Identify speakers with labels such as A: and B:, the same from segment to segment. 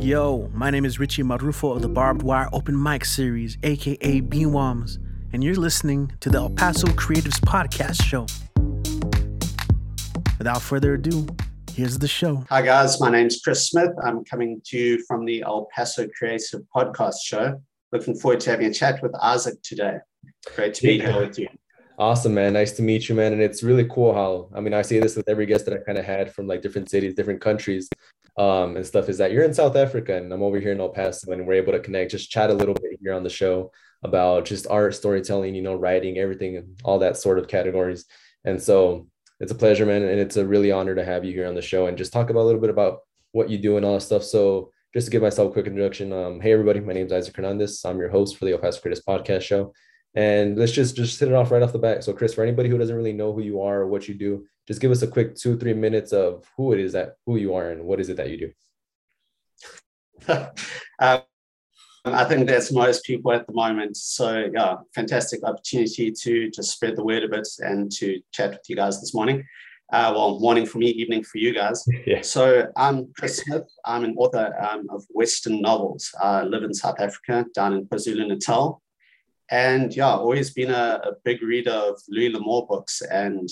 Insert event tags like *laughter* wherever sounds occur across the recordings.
A: Yo, my name is Richie Marrufo of the Barbed Wire Open Mic Series, aka BWOMS, and you're listening to the El Paso Creatives Podcast Show. Without further ado, here's the show.
B: Hi, guys. My name's Chris Smith. I'm coming to you from the El Paso Creative Podcast Show. Looking forward to having a chat with Isaac today. Great to be yeah. here with you.
C: Awesome, man. Nice to meet you, man. And it's really cool how, I mean, I say this with every guest that I kind of had from like different cities, different countries um, and stuff is that you're in South Africa and I'm over here in El Paso and we're able to connect, just chat a little bit here on the show about just art, storytelling, you know, writing, everything, all that sort of categories. And so it's a pleasure, man. And it's a really honor to have you here on the show and just talk about a little bit about what you do and all that stuff. So just to give myself a quick introduction, um, hey everybody, my name is Isaac Hernandez. I'm your host for the El Paso Creatives Podcast Show. And let's just just hit it off right off the bat. So, Chris, for anybody who doesn't really know who you are or what you do, just give us a quick two three minutes of who it is that who you are and what is it that you do. *laughs*
B: um, I think that's most people at the moment. So, yeah, fantastic opportunity to just spread the word a bit and to chat with you guys this morning. Uh, well, morning for me, evening for you guys. *laughs* Yeah. So I'm Chris Smith. I'm an author um, of Western novels. I live in South Africa, down in KwaZulu Natal. And yeah, always been a, a big reader of Louis L'Amour books. And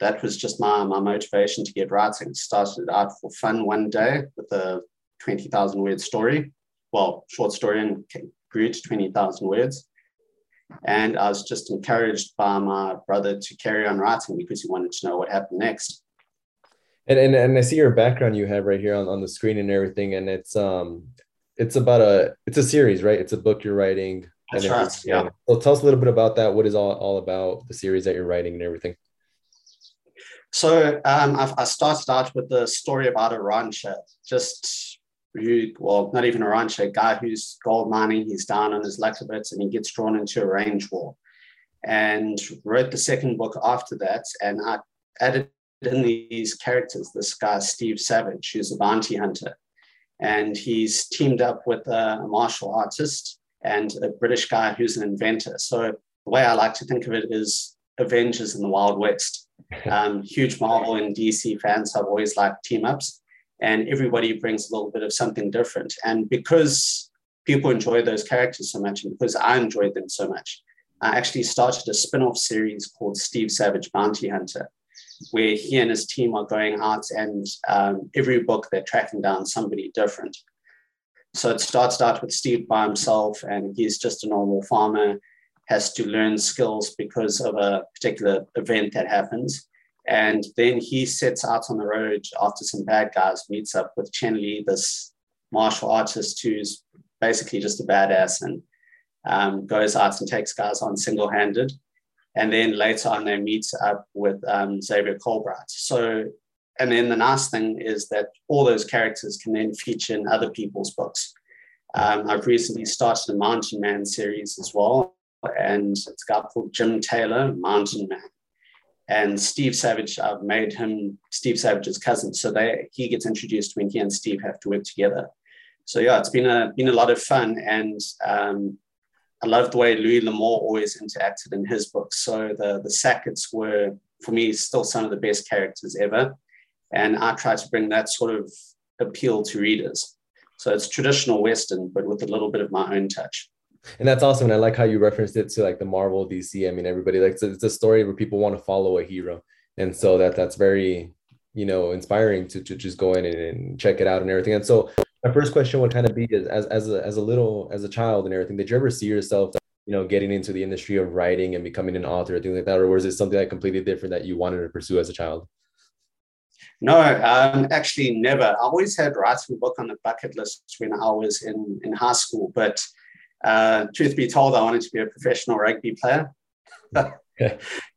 B: that was just my, my motivation to get writing. Started out for fun one day with a 20,000 word story, well, short story, and grew to 20,000 words. And I was just encouraged by my brother to carry on writing because he wanted to know what happened next.
C: And, and, and I see your background you have right here on, on the screen and everything. And it's, um, it's about a, it's a series, right? It's a book you're writing
B: that's right. Yeah.
C: So tell us a little bit about that. What is all, all about the series that you're writing and everything?
B: So um, I, started out with the story about a rancher, just who, well, not even a rancher, a guy who's gold mining. He's down on his luck a bit and he gets drawn into a range war. And wrote the second book after that. And I added in these characters this guy, Steve Savage, who's a bounty hunter. And he's teamed up with a martial artist and a British guy who's an inventor. So the way I like to think of it is Avengers in the Wild West. *laughs* Um, huge Marvel and DC fans have always liked team ups, and everybody brings a little bit of something different. And because people enjoy those characters so much, and because I enjoyed them so much, I actually started a spin off series called Steve Savage Bounty Hunter, where he and his team are going out and um, every book they're tracking down somebody different. So it starts out with Steve by himself, and he's just a normal farmer, has to learn skills because of a particular event that happens. And then he sets out on the road after some bad guys, meets up with Chen Li, this martial artist who's basically just a badass, and um, goes out and takes guys on single handed. And then later on, they meet up with um, Xavier Colbright. So and then the nice thing is that all those characters can then feature in other people's books. Um, I've recently started a Mountain Man series as well, and it's a guy called Jim Taylor, Mountain Man. And Steve Savage, I've made him Steve Savage's cousin, so they he gets introduced when he and Steve have to work together. So yeah, it's been a been a lot of fun, and um, I love the way Louis L'Amour always interacted in his books. So the the Sacketts were for me still some of the best characters ever. And I try to bring that sort of appeal to readers. So it's traditional Western, but with a little bit of my own touch.
C: And that's awesome. And I like how you referenced it to like the Marvel DC. I mean, everybody likes it. It's a story where people want to follow a hero. And so that that's very, you know, inspiring to, to just go in and, and check it out and everything. And so my first question would kind of be as, as, a, as a little, as a child and everything, did you ever see yourself, you know, getting into the industry of writing and becoming an author or things like that? Or was it something like completely different that you wanted to pursue as a child?
B: No, um, actually never. I always had writing a book on the bucket list when I was in, in high school, but uh, truth be told, I wanted to be a professional rugby player. *laughs*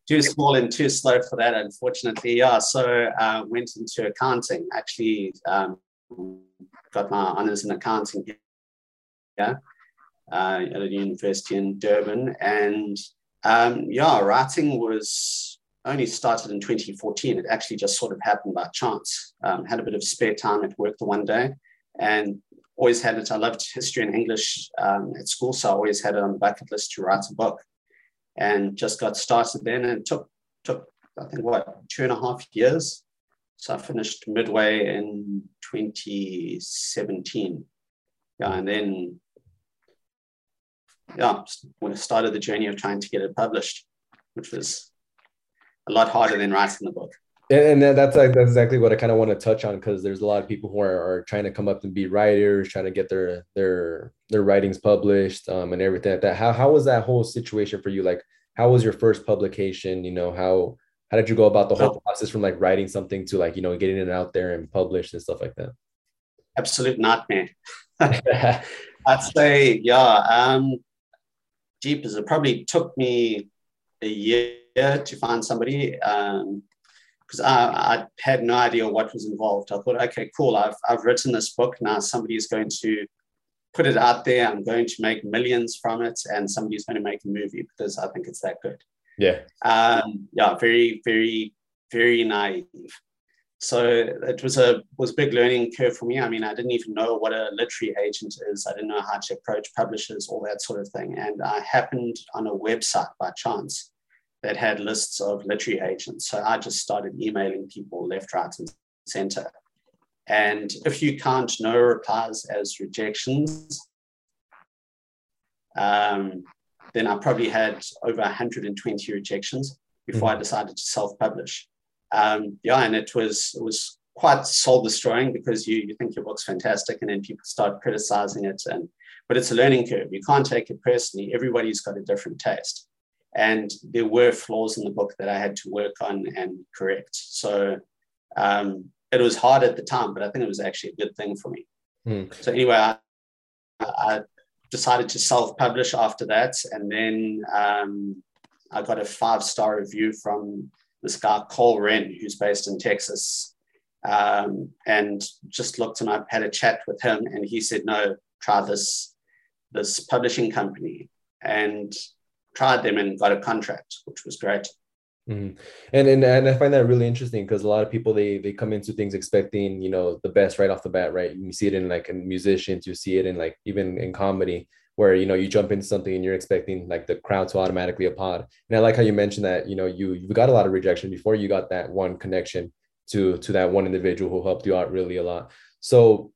B: too small and too slow for that, unfortunately. Yeah, so I uh, went into accounting. Actually, um, got my honors in accounting here yeah, uh, at a university in Durban, and um, yeah, writing was only started in 2014. It actually just sort of happened by chance. Um, had a bit of spare time at work the one day and always had it. I loved history and English um, at school, so I always had it on the bucket list to write a book and just got started then and took, took I think, what, two and a half years. So I finished midway in 2017. yeah, and then yeah, when I started the journey of trying to get it published, which was a lot harder than writing the book.
C: And, and that's like that's exactly what I kind of want to touch on because there's a lot of people who are, are trying to come up and be writers, trying to get their their their writings published, um, and everything like that. How how was that whole situation for you? Like, how was your first publication? You know, how how did you go about the whole process from like writing something to like you know getting it out there and published and stuff like that?
B: Absolute nightmare. *laughs* I'd say, yeah. Um, Jeepers, it probably took me a year to find somebody. Um, because I, I, had no idea what was involved. I thought, okay, cool. I've, I've written this book. Now somebody is going to put it out there. I'm going to make millions from it, and somebody's going to make a movie because I think it's that good.
C: Yeah.
B: Um, yeah. Very, very, very naive. So it was a was a big learning curve for me. I mean, I didn't even know what a literary agent is. I didn't know how to approach publishers, all that sort of thing. And I happened on a website by chance that had lists of literary agents. So I just started emailing people left, right, and center. And if you count no replies as rejections, um, then I probably had over 120 rejections before mm-hmm. I decided to self-publish. Um, yeah, and it was it was quite soul destroying because you you think your book's fantastic, and then people start criticizing it, and but it's a learning curve. You can't take it personally. Everybody's got a different taste. And there were flaws in the book that I had to work on and correct. So um, it was hard at the time, but I think it was actually a good thing for me. Mm. So anyway, I, I, decided to self-publish after that, and then um, I got a five-star review from this guy Cole Wren, who's based in Texas, um, and just looked him up, had a chat with him, and he said, "No, try this this publishing company." And tried them and got a contract, which was great.
C: Mm-hmm. And, and and I find that really interesting because a lot of people they they come into things expecting you know the best right off the bat, right? You see it in like in musicians, you see it in like even in comedy where you know you jump into something and you're expecting like the crowd to automatically applaud. And I like how you mentioned that you know you you got a lot of rejection before you got that one connection to to that one individual who helped you out really a lot. So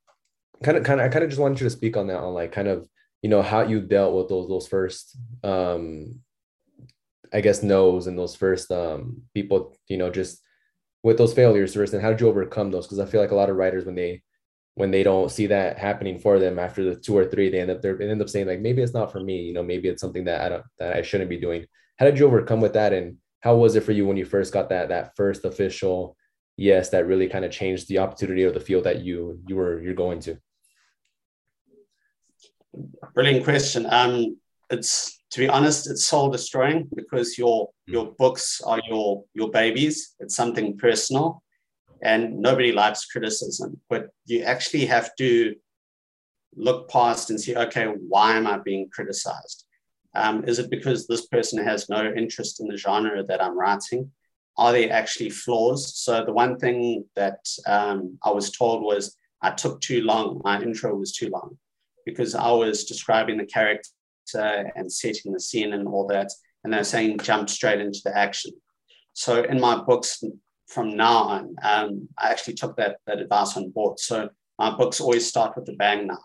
C: kind of kind of I kind of just wanted you to speak on that on like kind of you know how you dealt with those those first um i guess no's and those first um people you know just with those failures first and how did you overcome those? Because i feel like a lot of writers when they when they don't see that happening for them after the two or three they end up they end up saying like maybe it's not for me you know maybe it's something that i don't that i shouldn't be doing. How did you overcome with that and how was it for you when you first got that that first official yes that really kind of changed the opportunity or the field that you you were you're going to
B: Brilliant question. Um, it's to be honest, it's soul destroying because your mm. your books are your your babies. It's something personal, and nobody likes criticism. But you actually have to look past and see, okay, why am I being criticized? Um, is it because this person has no interest in the genre that I'm writing? Are there actually flaws? So the one thing that um, I was told was I took too long. My intro was too long because I was describing the character and setting the scene and all that, and they're saying jump straight into the action. So in my books from now on, um, I actually took that, that advice on board. So my books always start with a bang now.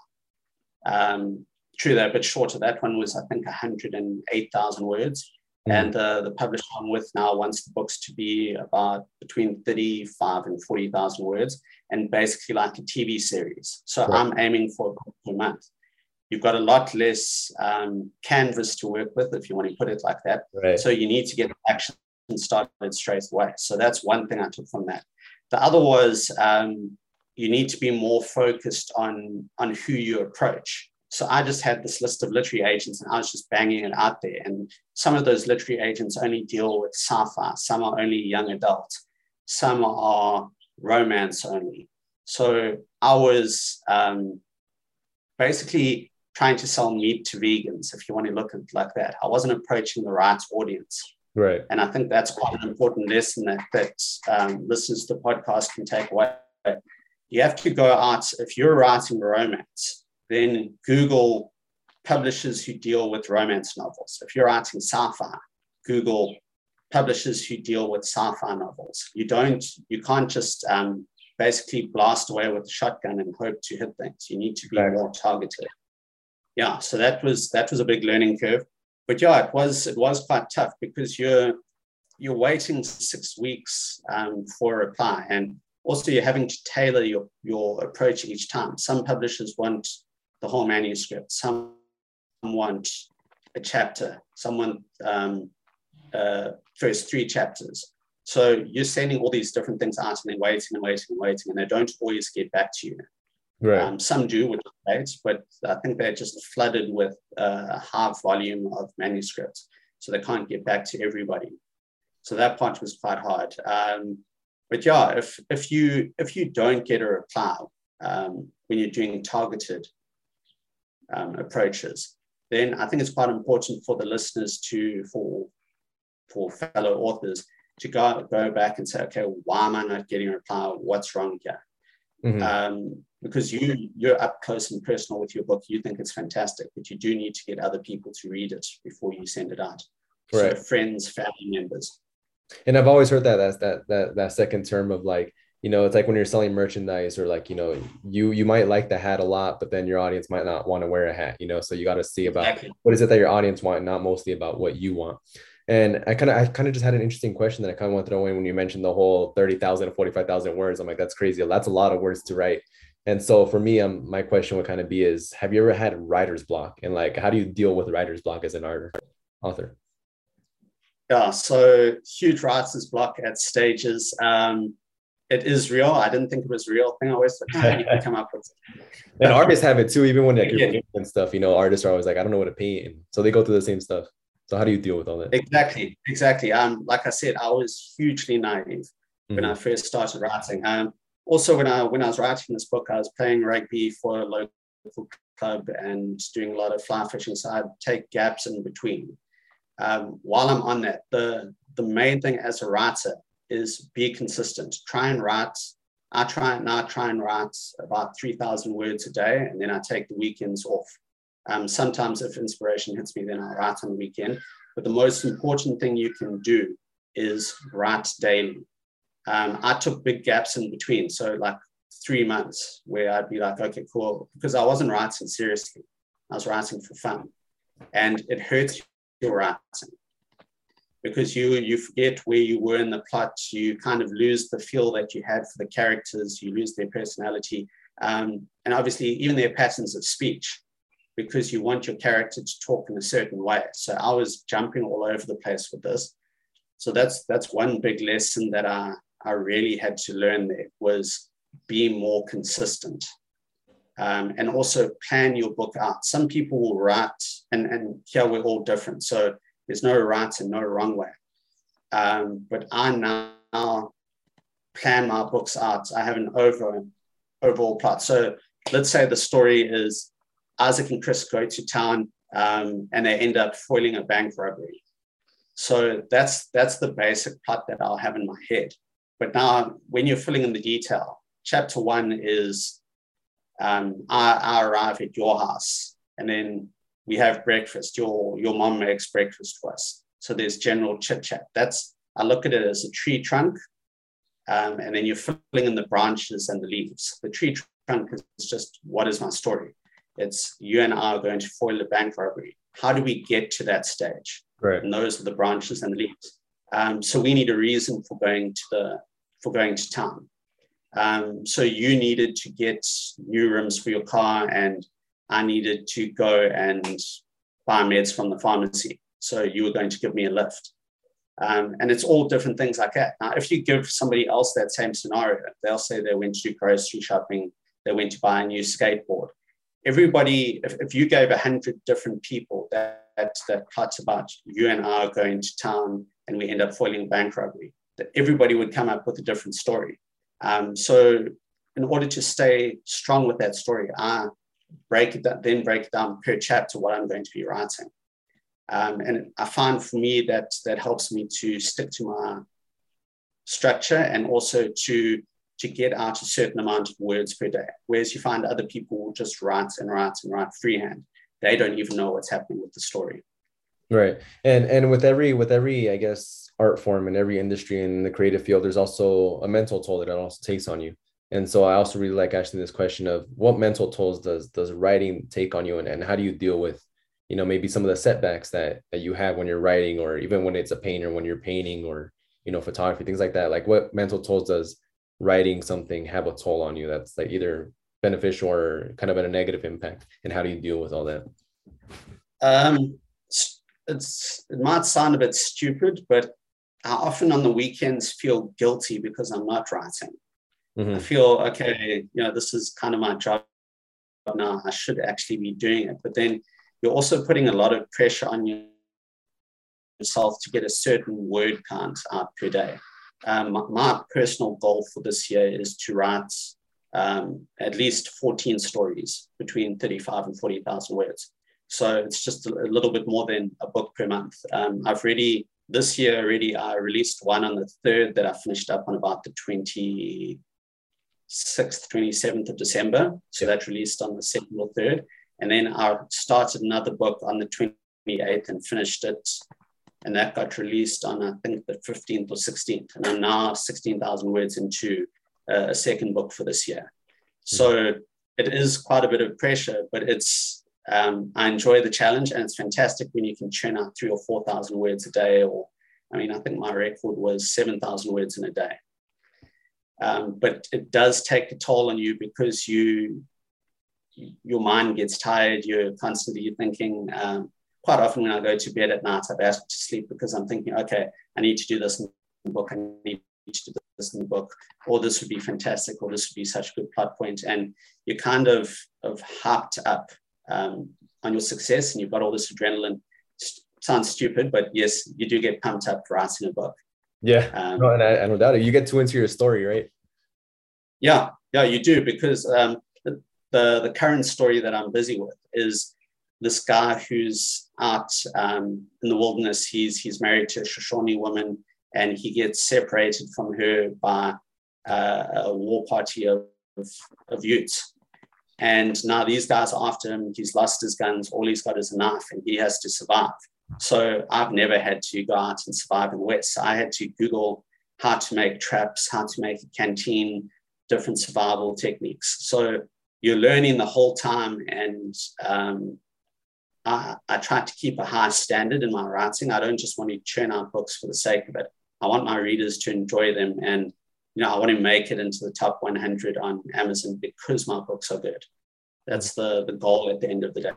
B: Um, true, they're a bit shorter. That one was, I think, 108,000 words. Mm. And uh, the published one with now wants the books to be about between 35 and 40,000 words and basically like a TV series. So right. I'm aiming for a book per month. You've got a lot less um, canvas to work with, if you want to put it like that. Right. So you need to get action started straight away. So that's one thing I took from that. The other was um, you need to be more focused on, on who you approach. So I just had this list of literary agents and I was just banging it out there. And some of those literary agents only deal with sci fi, some are only young adult, some are romance only. So I was um, basically trying to sell meat to vegans, if you want to look at it like that. I wasn't approaching the right audience.
C: Right.
B: And I think that's quite an important lesson that, that um, listeners to the podcast can take away. You have to go out, if you're writing romance, then Google publishers who deal with romance novels. If you're writing sci fi, Google publishers who deal with sci-fi novels. You don't, you can't just um, basically blast away with a shotgun and hope to hit things. You need to be more targeted. Yeah, so that was that was a big learning curve. But yeah, it was it was quite tough because you're you're waiting six weeks um, for a reply, and also you're having to tailor your your approach each time. Some publishers want the whole manuscript. Some want a chapter. Someone um, uh, first three chapters. So you're sending all these different things out and then waiting and waiting and waiting, and they don't always get back to you. Right. Um, some do, which is great, but I think they're just flooded with a high volume of manuscripts, so they can't get back to everybody. So that part was quite hard. Um, but yeah, if if you if you don't get a reply um, when you're doing targeted um, approaches, then I think it's quite important for the listeners to for for fellow authors to go, go back and say, okay, why am I not getting a reply? What's wrong here? Mm-hmm. Um, because you you're up close and personal with your book, you think it's fantastic, but you do need to get other people to read it before you send it out. Right. So friends, family members.
C: And I've always heard that that's that that that second term of like, you know, it's like when you're selling merchandise or like, you know, you you might like the hat a lot, but then your audience might not want to wear a hat, you know. So you got to see about exactly. what is it that your audience want, not mostly about what you want. And I kind of, I kind of just had an interesting question that I kind of want to throw in when you mentioned the whole 30,000 to 45,000 words. I'm like, that's crazy. That's a lot of words to write. And so for me, um, my question would kind of be is, have you ever had writer's block? And like, how do you deal with writer's block as an art, author?
B: Yeah, so huge writer's block at stages. Um, it is real. I didn't think it was real thing. I always thought, oh, you can *laughs* come up with.
C: and artists have it too. Even when they're yeah. and stuff, you know, artists are always like, I don't know what to paint, and so they go through the same stuff. So how do you deal with all that?
B: Exactly, exactly. Um, like I said, I was hugely naive mm-hmm. when I first started writing. Um, also when I when I was writing this book, I was playing rugby for a local club and doing a lot of fly fishing. So I'd take gaps in between. Um, while I'm on that, the the main thing as a writer is be consistent. Try and write. I try now try and write about three thousand words a day, and then I take the weekends off. Um, sometimes if inspiration hits me, then I'll write on the weekend. But the most important thing you can do is write daily. Um, I took big gaps in between. So like three months where I'd be like, okay, cool. Because I wasn't writing seriously. I was writing for fun. And it hurts your writing because you you forget where you were in the plot. You kind of lose the feel that you had for the characters. You lose their personality. Um, and obviously even their patterns of speech because you want your character to talk in a certain way. So I was jumping all over the place with this. So that's that's one big lesson that I, I really had to learn there was be more consistent. Um, and also plan your book out. Some people will write, and, and here we're all different. So there's no right and no wrong way. Um, but I now plan my books out. I have an over, overall plot. So let's say the story is Isaac and Chris go to town um, and they end up foiling a bank robbery. So that's that's the basic plot that I'll have in my head. But now, when you're filling in the detail, chapter one is um, I, I arrive at your house, and then we have breakfast. Your your mom makes breakfast for us. So there's general chit chat. That's I look at it as a tree trunk, um, and then you're filling in the branches and the leaves. The tree trunk is just what is my story. It's you and I are going to foil the bank robbery. How do we get to that stage?
C: Right.
B: And those are the branches and the leaves. Um, so we need a reason for going to the for going to town. Um, so you needed to get new rims for your car, and I needed to go and buy meds from the pharmacy. So you were going to give me a lift. Um, and it's all different things like that. Now, if you give somebody else that same scenario, they'll say they went to grocery shopping, they went to buy a new skateboard everybody, if, if you gave a hundred different people that, that that about you and I are going to town and we end up foiling bank robbery, that everybody would come up with a different story. Um, so in order to stay strong with that story, I break it then break it down per chapter what I'm going to be writing. Um, and I find for me that that helps me to stick to my structure and also to to get out a certain amount of words per day. Whereas you find other people just write and write and write freehand. They don't even know what's happening with the story.
C: Right. And and with every with every, I guess, art form and every industry in the creative field, there's also a mental toll that it also takes on you. And so I also really like asking this question of what mental tolls does does writing take on you and, and how do you deal with, you know, maybe some of the setbacks that that you have when you're writing or even when it's a painter, when you're painting or, you know, photography, things like that. Like what mental tolls does writing something have a toll on you that's like either beneficial or kind of a negative impact? And how do you deal with all that?
B: Um it's it might sound a bit stupid, but I often on the weekends feel guilty because I'm not writing. Mm-hmm. I feel okay, you know, this is kind of my job now. I should actually be doing it. But then you're also putting a lot of pressure on yourself to get a certain word count out per day. Um, my, personal goal for this year is to write um, at least 14 stories between 35 and 40,000 words. So it's just a, a, little bit more than a book per month. Um, I've already, this year already, I released one on the 3rd that I finished up on about the 26th, 27th of December. So that released on the 2nd or 3rd. And then I started another book on the 28th and finished it. And that got released on, I think, the 15th or 16th. And I'm now 16,000 words into uh, a second book for this year. So it is quite a bit of pressure, but it's um, I enjoy the challenge, and it's fantastic when you can churn out three or four thousand words a day. Or, I mean, I think my record was seven thousand words in a day. Um, but it does take a toll on you because you your mind gets tired. You're constantly thinking. Um, quite often, when I go to bed at night, I've asked to sleep because I'm thinking, okay, I need to do this in the book. I need to do this in the book, or this would be fantastic, or this would be such a good plot point, and you're kind of of hyped up um, on your success and you've got all this adrenaline. sounds stupid, but yes, you do get pumped up for writing a book.
C: Yeah, um, no, and I, I no doubt it. You get too into your story, right?
B: Yeah, yeah, you do because um, the, the, the current story that I'm busy with is this guy who's out um, in the wilderness. He's he's married to a Shoshone woman, and he gets separated from her by uh, a war party of, of, of Utes. And now these guys are after him. He's lost his guns. All he's got is a knife and he has to survive. So I've never had to go out and survive in the West. I had to Google how to make traps, how to make a canteen, different survival techniques. So you're learning the whole time. And um, I, I try to keep a high standard in my writing. I don't just want to churn out books for the sake of it. I want my readers to enjoy them and you know, I want to make it into the top 100 on Amazon because my books are good. That's the, the goal at the end of the day.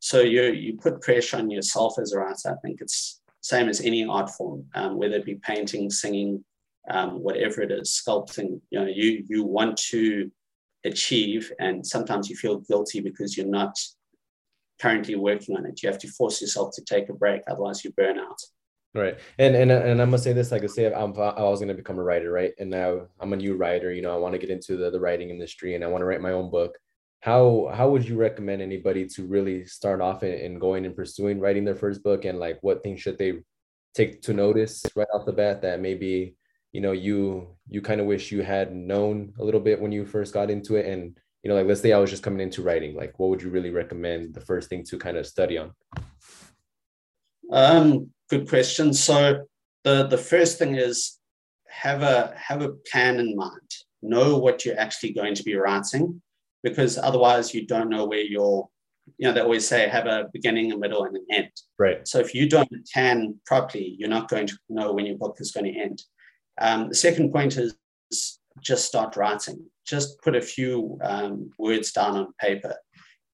B: So you, you put pressure on yourself as a writer. I think it's same as any art form, um, whether it be painting, singing, um, whatever it is, sculpting. You know, you you want to achieve, and sometimes you feel guilty because you're not currently working on it. You have to force yourself to take a break, otherwise you burn out.
C: Right. And and and I'm gonna say this, like I say I'm I was gonna become a writer, right? And now I'm a new writer, you know, I want to get into the, the writing industry and I want to write my own book. How how would you recommend anybody to really start off in, in going and pursuing writing their first book and like what things should they take to notice right off the bat that maybe you know you you kind of wish you had known a little bit when you first got into it and you know like let's say I was just coming into writing like what would you really recommend the first thing to kind of study on?
B: Um good question. So the, the first thing is have a have a plan in mind. Know what you're actually going to be writing, because otherwise you don't know where you're. You know, they always say have a beginning, a middle, and an end.
C: Right.
B: So if you don't plan properly, you're not going to know when your book is going to end. Um, the second point is just start writing. Just put a few um, words down on paper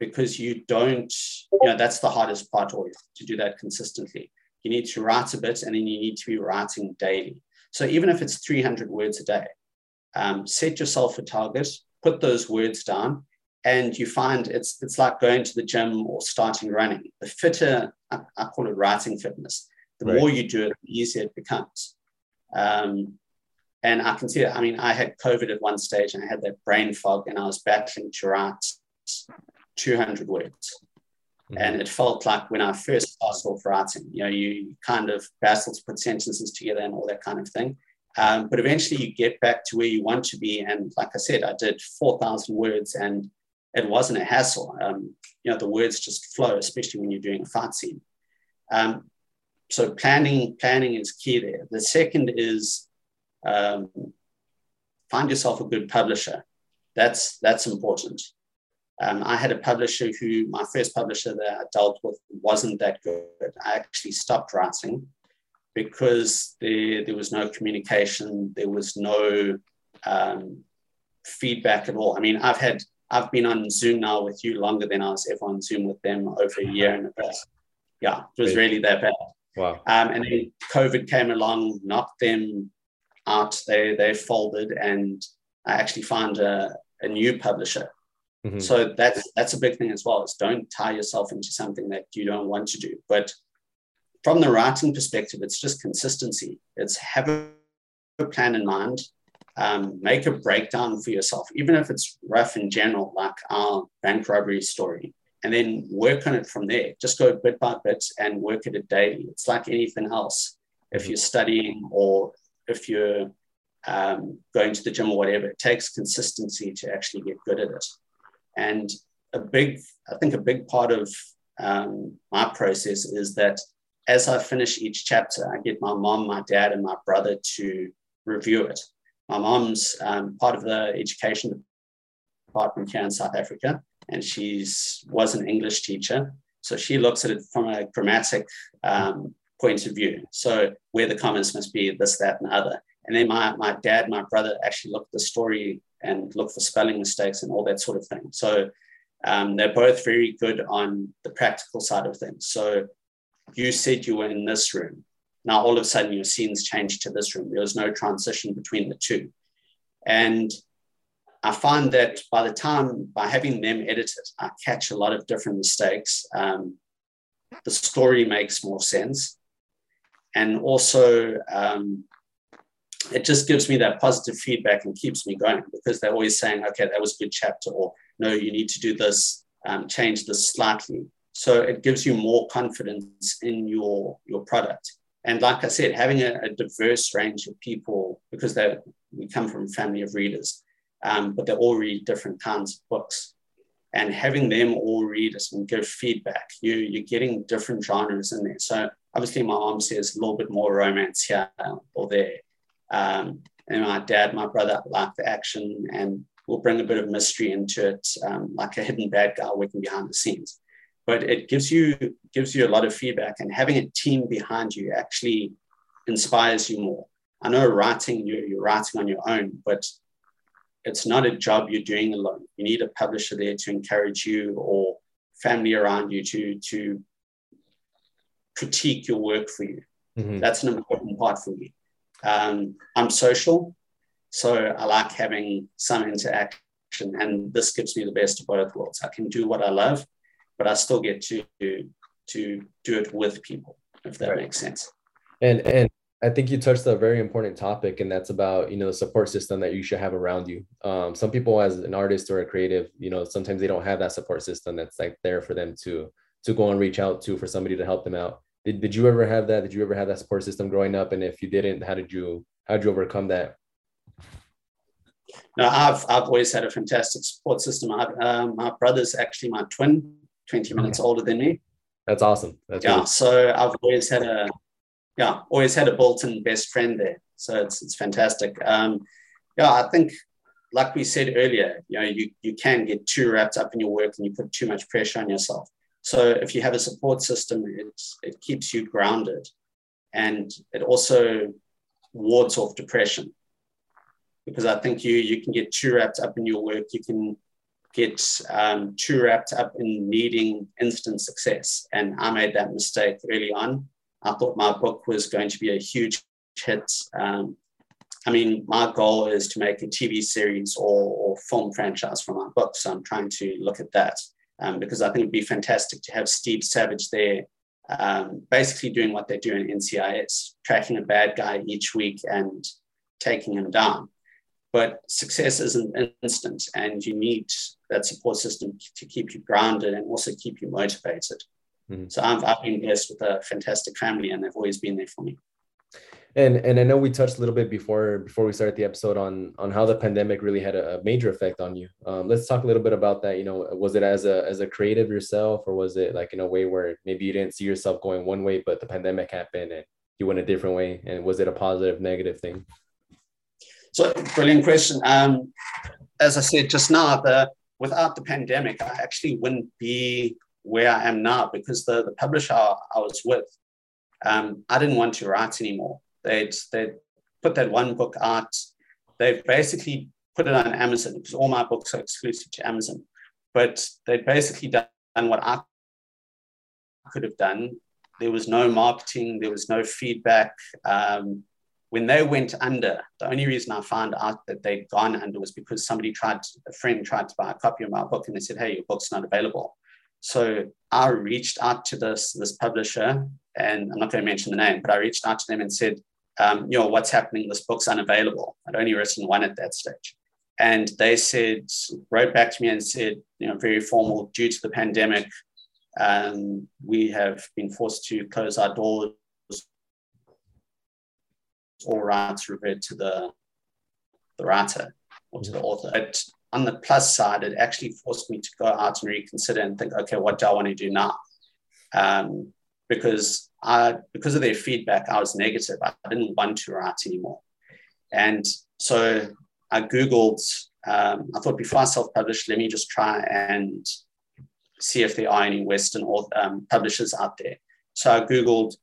B: because you don't, you know, that's the hardest part always to do that consistently you need to write a bit and then you need to be writing daily. So even if it's 300 words a day, um, set yourself a target, put those words down, and you find it's it's like going to the gym or starting running. The fitter, I, I call it writing fitness. The right. more you do it, the easier it becomes. Um, and I can see it. I mean, I had COVID at one stage and I had that brain fog, and I was battling to write 200 words. Mm-hmm. And it felt like when I first started off writing, you know, you kind of battle to put sentences together and all that kind of thing. Um, but eventually you get back to where you want to be. And like I said, I did 4,000 words and it wasn't a hassle. Um, you know, the words just flow, especially when you're doing a fight scene. Um, so planning, planning is key there. The second is um, find yourself a good publisher. That's that's important. Um, I had a publisher who my first publisher that I dealt with wasn't that good. I actually stopped writing because there, there was no communication, there was no um, feedback at all. I mean, I've had I've been on Zoom now with you longer than I was ever on Zoom with them over a year and a bit. Yeah, it was really that bad.
C: Wow.
B: Um, and then COVID came along, knocked them out. They they folded, and I actually found a, a new publisher. Mm-hmm. So that's that's a big thing as well. Is don't tie yourself into something that you don't want to do. But from the writing perspective, it's just consistency. It's have a plan in mind, um, make a breakdown for yourself, even if it's rough in general, like our bank robbery story, and then work on it from there. Just go bit by bit and work at it daily. It's like anything else. If mm-hmm. you're studying or if you're um, going to the gym or whatever, it takes consistency to actually get good at it. And a big, I think a big part of um, my process is that as I finish each chapter, I get my mom, my dad, and my brother to review it. My mom's um, part of the education department here in South Africa, and she's was an English teacher. So she looks at it from a grammatic um, point of view. So where the comments must be this, that, and other. And then my, my dad, my brother actually looked at the story and look for spelling mistakes and all that sort of thing. So um, they're both very good on the practical side of things. So you said you were in this room. Now all of a sudden your scenes changed to this room. There was no transition between the two. And I find that by the time, by having them edit it, I catch a lot of different mistakes. Um, the story makes more sense. And also, um, it just gives me that positive feedback and keeps me going because they're always saying, okay, that was a good chapter, or no, you need to do this, um, change this slightly. So it gives you more confidence in your, your product. And like I said, having a, a diverse range of people, because they we come from a family of readers, um, but they all read different kinds of books. And having them all read us and give feedback, you, you're getting different genres in there. So obviously my mom says a little bit more romance here or there. Um, and my dad, my brother like the action and we'll bring a bit of mystery into it, um, like a hidden bad guy working behind the scenes but it gives you gives you a lot of feedback and having a team behind you actually inspires you more. I know writing you're, you're writing on your own but it's not a job you're doing alone. You need a publisher there to encourage you or family around you to to critique your work for you. Mm-hmm. that's an important part for me. Um, i'm social so i like having some interaction and this gives me the best of both worlds. I can do what i love but I still get to to do it with people, if that right. makes sense.
C: And and I think you touched a very important topic, and that's about you know the support system that you should have around you. Um, some people, as an artist or a creative, you know, sometimes they don't have that support system that's like there for them to to go and reach out to for somebody to help them out. Did, did you ever have that? Did you ever have that support system growing up? And if you didn't, how did you how did you overcome that?
B: No, I've I've always had a fantastic support system. I've, um, my brother's actually my twin 20 minutes older than me.
C: That's awesome. That's
B: yeah. Really- so I've always had a, yeah, always had a built-in best friend there. So it's, it's fantastic. Um, yeah, I think like we said earlier, you know, you, you can get too wrapped up in your work and you put too much pressure on yourself. So if you have a support system, it, it keeps you grounded and it also wards off depression because I think you you can get too wrapped up in your work. You can get um, too wrapped up in needing instant success. And I made that mistake early on. I thought my book was going to be a huge hit. Um, I mean, my goal is to make a TV series or, or, film franchise from my book. So I'm trying to look at that um, because I think it'd be fantastic to have Steve Savage there, um, basically doing what they do in NCIS, tracking a bad guy each week and taking him down. But success isn't instant, and you need that support system to keep you grounded and also keep you motivated. Mm-hmm. So I've, I've been blessed with a fantastic family, and they've always been there for me.
C: And and I know we touched a little bit before before we started the episode on on how the pandemic really had a, a major effect on you. Um, let's talk a little bit about that. You know, was it as a as a creative yourself, or was it like in a way where maybe you didn't see yourself going one way, but the pandemic happened and you went a different way? And was it a positive, negative thing?
B: So, brilliant question. Um, as I said just now, the without the pandemic, I actually wouldn't be where I am now because the, the publisher I was with, um, I didn't want to write anymore. They'd, they'd put that one book out. They've basically put it on Amazon because all my books are exclusive to Amazon. But they'd basically done what I could have done. There was no marketing, there was no feedback. Um, when they went under, the only reason I found out that they'd gone under was because somebody tried, a friend tried to buy a copy of my book and they said, hey, your book's not available. So I reached out to this, this publisher, and I'm not going to mention the name, but I reached out to them and said, um, you know, what's happening? This book's unavailable. I'd only written one at that stage. And they said, wrote back to me and said, you know, very formal, due to the pandemic, um, we have been forced to close our doors all rights revert to the, the writer or to the author. But on the plus side, it actually forced me to go out and reconsider and think, okay, what do I want to do now? Um, because I, because of their feedback, I was negative. I didn't want to write anymore. And so I Googled, um, I thought before I self publish, let me just try and see if there are any Western author, um, publishers out there. So I Googled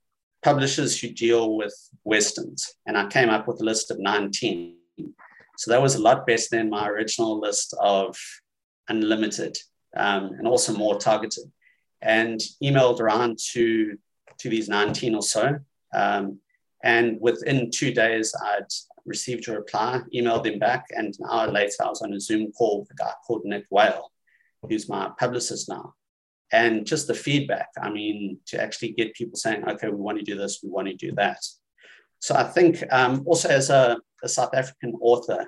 B: publishers who deal with Westerns, and I came up with a list of 19. So that was a lot better than my original list of unlimited um, and also more targeted. And emailed around to, to these 19 or so. Um, and within two days, I'd received a reply, emailed them back, and an hour later, I was on a Zoom call with a guy called Nick Whale, who's my publicist now and just the feedback. I mean, to actually get people saying, okay, we want to do this, we want to do that. So I think um, also as a, a, South African author,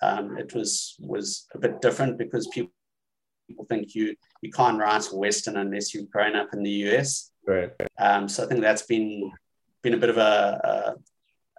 B: um, it was was a bit different because people people think you you can't write Western unless you've grown up in the US.
C: Right.
B: Um, so I think that's been been a bit of a,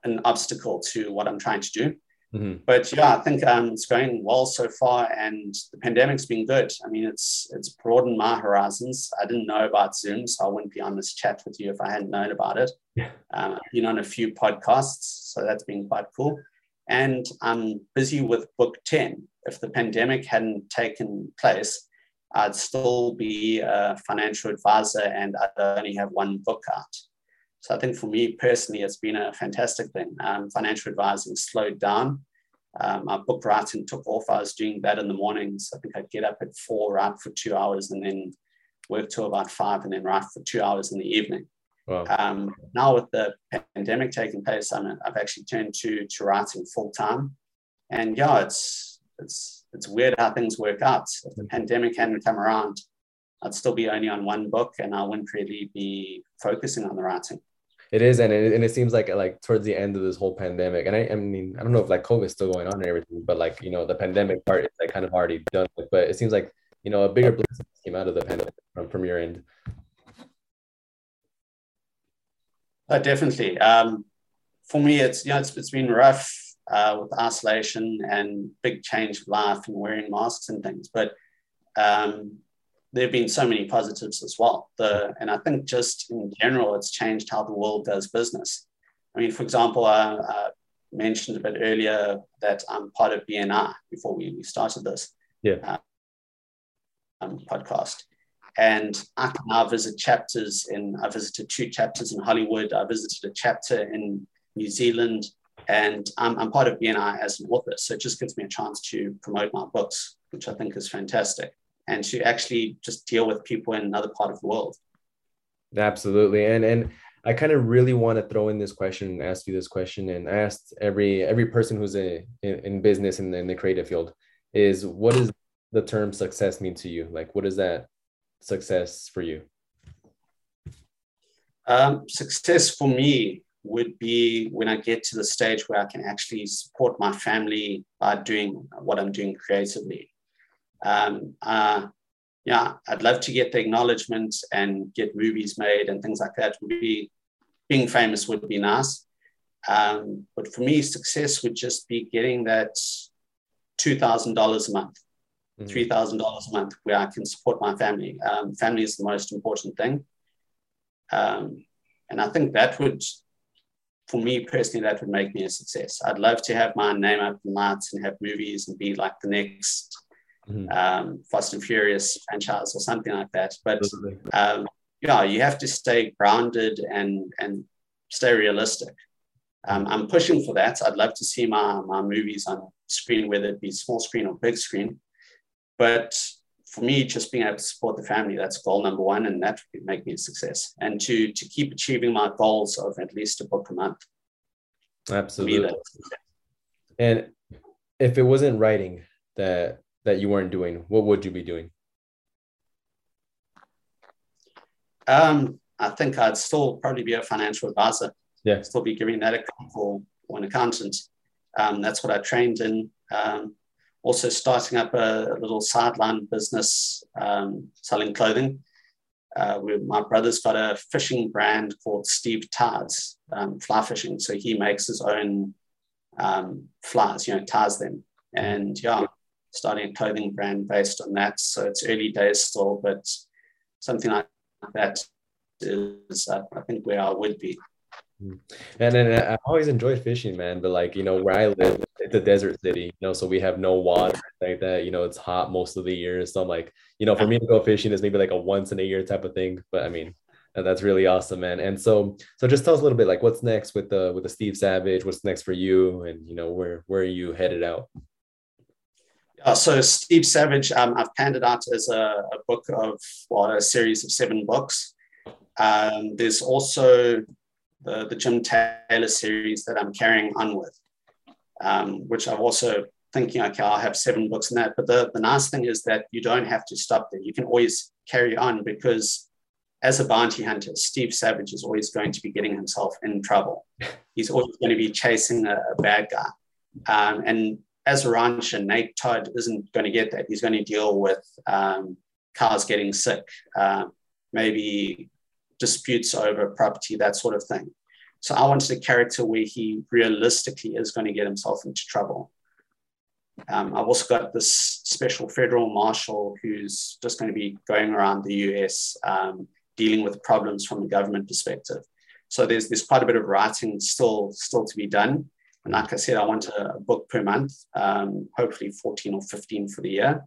B: a an obstacle to what I'm trying to do. Mm-hmm. But yeah, I think um, it's going well so far, and the pandemic's been good. I mean, it's it's broadened my horizons. I didn't know about Zoom, so I wouldn't be on this chat with you if I hadn't known about it. Yeah. Um, I've been on a few podcasts, so that's been quite cool. And I'm busy with book ten. If the pandemic hadn't taken place, I'd still be a financial advisor, and I'd only have one book out. So I think for me personally, it's been a fantastic thing. Um, financial advising slowed down. Um, my book writing took off. I was doing that in the mornings. I think I'd get up at four, write for two hours, and then work till about five, and then write for two hours in the evening. Wow. Um, now with the pandemic taking place, i have actually turned to to writing full time, and yeah, it's it's it's weird how things work out. If the pandemic hadn't come around, I'd still be only on one book, and I wouldn't really be focusing on the writing.
C: It is, and it, and it seems like like towards the end of this whole pandemic, and I, I mean I don't know if like COVID is still going on and everything, but like you know the pandemic part is like kind of already done with. But it seems like you know a bigger blessing came out of the pandemic from, from your end.
B: Uh, definitely. Um, for me, it's you know it's, it's been rough uh, with isolation and big change of life and wearing masks and things, but um, there have been so many positives as well. The, and I think just in general, it's changed how the world does business. I mean, for example, I, I mentioned a bit earlier that I'm part of BNI before we, we started this
C: yeah. uh,
B: um, podcast. And I can now visit chapters in, I visited two chapters in Hollywood. I visited a chapter in New Zealand. And I'm, I'm part of BNI as an author. So it just gives me a chance to promote my books, which I think is fantastic and to actually just deal with people in another part of the world.
C: Absolutely. And and I kind of really want to throw in this question and ask you this question and ask every every person who's a, in, in business and in, in the creative field is what does the term success mean to you? Like what is that success for you?
B: Um, success for me would be when I get to the stage where I can actually support my family by doing what I'm doing creatively. Um, uh, yeah, I'd love to get the acknowledgement and get movies made and things like that. Would be being famous would be nice. Um, but for me, success would just be getting that two thousand dollars a month, mm-hmm. three thousand dollars a month, where I can support my family. Um, family is the most important thing, um, and I think that would for me personally, that would make me a success. I'd love to have my name up in lights and have movies and be like the next mm-hmm. um, Fast and Furious franchise or something like that. But um, yeah, you have to stay grounded and and stay realistic. Um, I'm pushing for that. I'd love to see my my movies on screen, whether it be small screen or big screen. But for me, just being able to support the family, that's goal number one, and that would make me a success. And to to keep achieving my goals of at least a book a month.
C: Absolutely. And if it wasn't writing that that you weren't doing, what would you be doing?
B: Um, I think I'd still probably be a financial advisor.
C: Yeah.
B: Still be giving that account for, for an accountant. Um, that's what I trained in. Um, also starting up a, a little sideline business um, selling clothing. Uh, my brother's got a fishing brand called Steve Tides, um, fly fishing. So he makes his own um, flies, you know, ties them. And yeah, starting a clothing brand based on that. So it's early days still, but something like that is, uh, I think, where I would be.
C: Mm. And then I always enjoyed fishing, man. But like you know, where I live, it's a desert city, you know, so we have no water like that. You know, it's hot most of the year. So I'm like, you know, for me to go fishing is maybe like a once in a year type of thing. But I mean, that's really awesome, man. And so, so just tell us a little bit like what's next with the with the Steve Savage. What's next for you, and you know, where where are you headed out?
B: Uh, so Steve Savage, um, I've panned it out as a, a book of well, a series of seven books. Um, there's also the, the Jim Taylor series that I'm carrying on with, um, which I'm also thinking, okay, I'll have seven books in that. But the, the nice thing is that you don't have to stop there. You can always carry on because as a bounty hunter, Steve Savage is always going to be getting himself in trouble. *laughs* He's always going to be chasing a, a bad guy. Um, and as a rancher, Nate Todd isn't going to get that. He's going to deal with um, cows getting sick, uh, maybe disputes over property, that sort of thing. So I wanted a character where he realistically is going to get himself into trouble. Um, I've also got this special federal marshal who's just going to be going around the US um, dealing with problems from a government perspective. So there's there's quite a bit of writing still still to be done. And like I said, I want a, a book per month, um, hopefully 14 or 15 for the year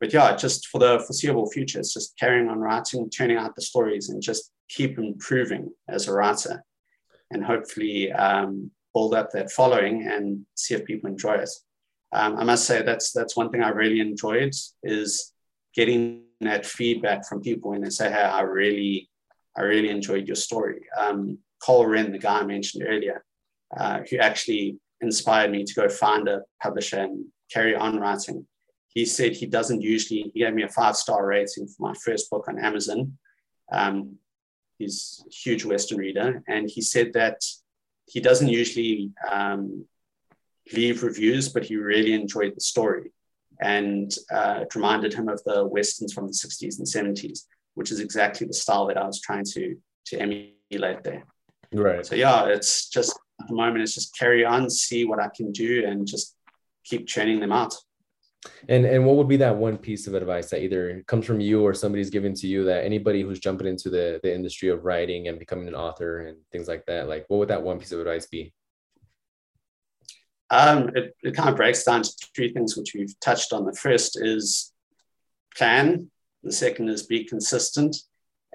B: but yeah, just for the foreseeable future, it's just carrying on writing, turning out the stories, and just keep improving as a writer, and hopefully um, build up that following and see if people enjoy it. Um, I must say that's that's one thing I really enjoyed is getting that feedback from people when they say, "Hey, I really, I really enjoyed your story." Um, Cole Wren, the guy I mentioned earlier, uh, who actually inspired me to go find a publisher and carry on writing he said he doesn't usually, he gave me a five star rating for my first book on Amazon. Um, he's a huge Western reader. And he said that he doesn't usually um, leave reviews, but he really enjoyed the story. And uh, it reminded him of the Westerns from the 60s and 70s, which is exactly the style that I was trying to, to emulate there.
C: Right.
B: So, yeah, it's just at the moment, it's just carry on, see what I can do, and just keep churning them out.
C: And and what would be that one piece of advice that either comes from you or somebody's given to you that anybody who's jumping into the the industry of writing and becoming an author and things like that, like what would that one piece of advice be?
B: Um, it, it kind of breaks down to three things which we've touched on. The first is plan. The second is be consistent,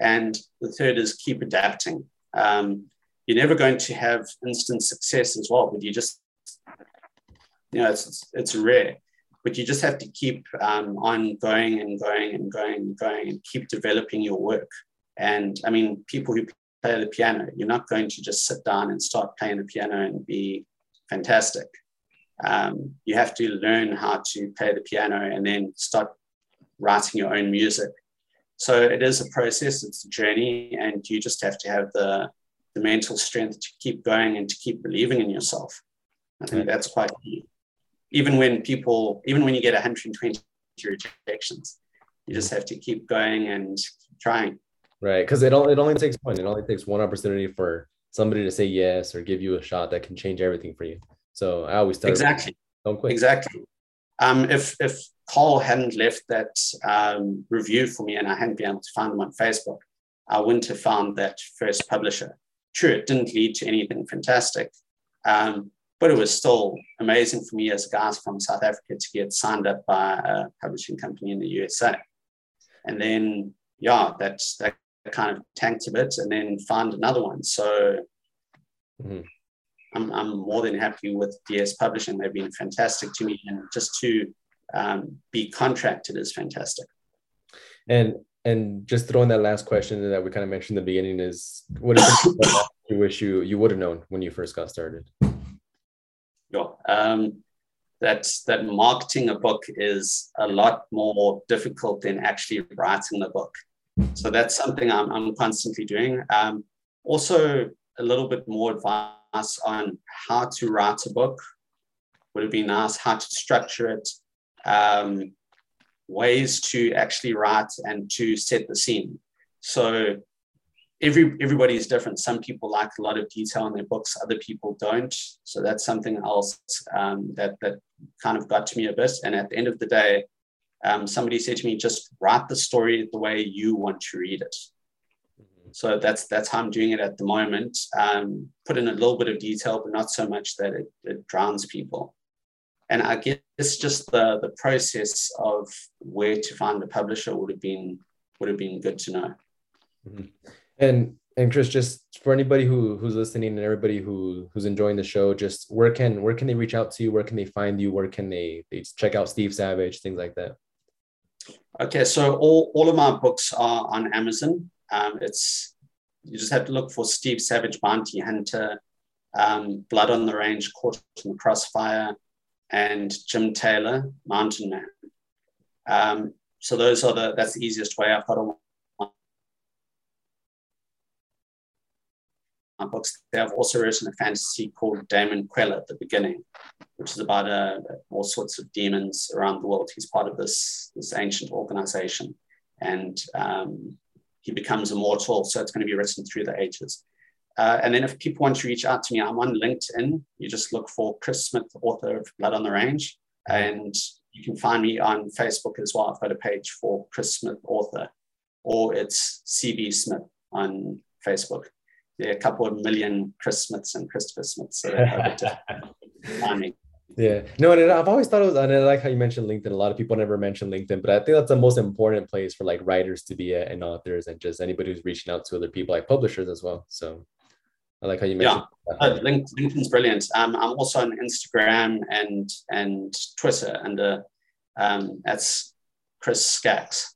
B: and the third is keep adapting. Um, you're never going to have instant success as well, but you just you know it's it's rare but you just have to keep um, on going and going and going and going and keep developing your work. And I mean, people who play the piano, you're not going to just sit down and start playing the piano and be fantastic. Um, you have to learn how to play the piano and then start writing your own music. So it is a process, it's a journey, and you just have to have the, the mental strength to keep going and to keep believing in yourself. I think that's quite key even when people, even when you get 120 rejections, you just have to keep going and keep trying.
C: Right. Because it, only, it only takes one. It only takes one opportunity for somebody to say yes or give you a shot that can change everything for you. So I always tell
B: exactly. Don't quit. Exactly. Um, if if Cole hadn't left that um, review for me and I hadn't been able to find them on Facebook, I wouldn't have found that first publisher. True, it didn't lead to anything fantastic. Um, but it was still amazing for me as a guy from South Africa to get signed up by a publishing company in the USA. And then, yeah, that's that kind of tanked a bit and then found another one. So mm-hmm. I'm, I'm more than happy with DS Publishing. They've been fantastic to me. And just to um, be contracted is fantastic.
C: And and just throwing that last question that we kind of mentioned in the beginning is what is you wish you you would have known when you first got started?
B: Yeah, um, that that marketing a book is a lot more difficult than actually writing the book. So that's something I'm, I'm constantly doing. Um, also, a little bit more advice on how to write a book would have been nice, how to structure it, um, ways to actually write and to set the scene. So every everybody is different. Some people like a lot of detail in their books, other people don't. So that's something else um, that that kind of got to me a bit. And at the end of the day, um, somebody said to me, just write the story the way you want to read it. Mm-hmm. So that's that's how I'm doing it at the moment. Um, put in a little bit of detail, but not so much that it, it drowns people. And I guess just the the process of where to find a publisher would have been would have been good to know.
C: Mm-hmm. And and Chris, just for anybody who who's listening and everybody who who's enjoying the show, just where can where can they reach out to you? Where can they find you? Where can they they check out Steve Savage, things like that?
B: Okay, so all, all of my books are on Amazon. Um, it's you just have to look for Steve Savage, Bounty Hunter, um, Blood on the Range, Caught in the Crossfire, and Jim Taylor, Mountain Man. Um, so those are the that's the easiest way. I've got a books. They have also written a fantasy called Damon Queller at the beginning, which is about uh, all sorts of demons around the world. He's part of this, this ancient organization and um, he becomes immortal. So it's going to be written through the ages. Uh, and then if people want to reach out to me, I'm on LinkedIn. You just look for Chris Smith, author of Blood on the Range. And you can find me on Facebook as well. I've got a page for Chris Smith, author, or it's CB Smith on Facebook there are a couple of million Chris Smiths and Christopher Smiths. So *laughs*
C: Yeah, no, and I've always thought it was, and I like how you mentioned LinkedIn. A lot of people never mention LinkedIn, but I think that's the most important place for like writers to be at and authors and just anybody who's reaching out to other people, like publishers as well. So I like how you mentioned.
B: Yeah, uh, LinkedIn's brilliant. Um, I'm also on Instagram and and Twitter, under um, that's Chris Skax.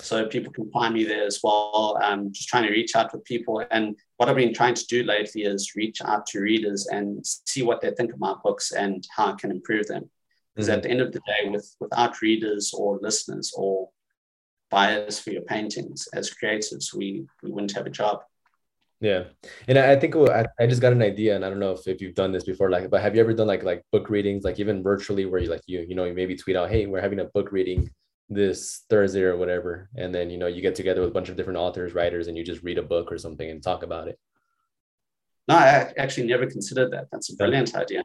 B: So people can find me there as well. Um, just trying to reach out with people. And what I've been trying to do lately is reach out to readers and see what they think of my books and how I can improve them. Because mm-hmm. at the end of the day, with without readers or listeners or buyers for your paintings as creatives, we we wouldn't have a job.
C: Yeah, and I, think I, I just got an idea, and I don't know if, if you've done this before, like, but have you ever done like like book readings, like even virtually, where you like you you know you maybe tweet out, hey, we're having a book reading this Thursday or whatever, and then you know you get together with a bunch of different authors, writers, and you just read a book or something and talk about it.
B: No, I actually never considered that. That's a brilliant idea.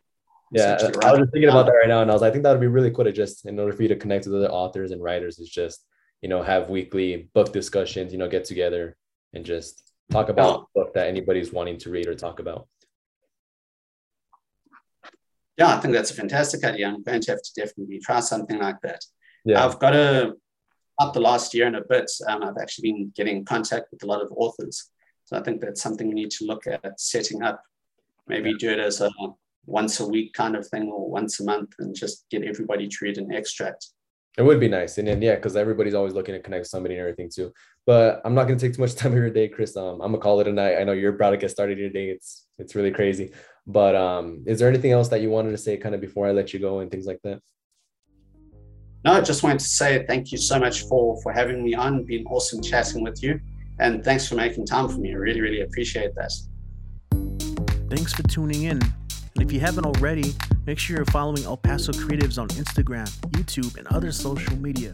C: Yeah, I was just thinking about that right now, and I was like, I think that would be really cool to just, in order for you to connect with other authors and writers, is just you know have weekly book discussions, you know, get together and just talk about yeah. book that anybody's wanting to read or talk about.
B: Yeah, I think that's a fantastic idea. I'm going to have to definitely try something like that. Yeah. I've got a, up the last year and a bit, um, I've actually been getting in contact with a lot of authors. So I think that's something we need to look at setting up. Maybe yeah. do it as a once a week kind of thing or once a month and just get everybody to read an extract.
C: It would be nice. And then, yeah, because everybody's always looking to connect with somebody and everything too. But I'm not going to take too much *laughs* time of your day, Chris. Um, I'm going to call it a night. I know you're about to get started today. It's, it's really crazy. But um, is there anything else that you wanted to say kind of before I let you go and things like that?
B: no, I just wanted to say thank you so much for for having me on. Been awesome chatting with you, and thanks for making time for me. I really, really appreciate that.
A: Thanks for tuning in. And if you haven't already, make sure you're following El Paso Creatives on Instagram, YouTube, and other social media.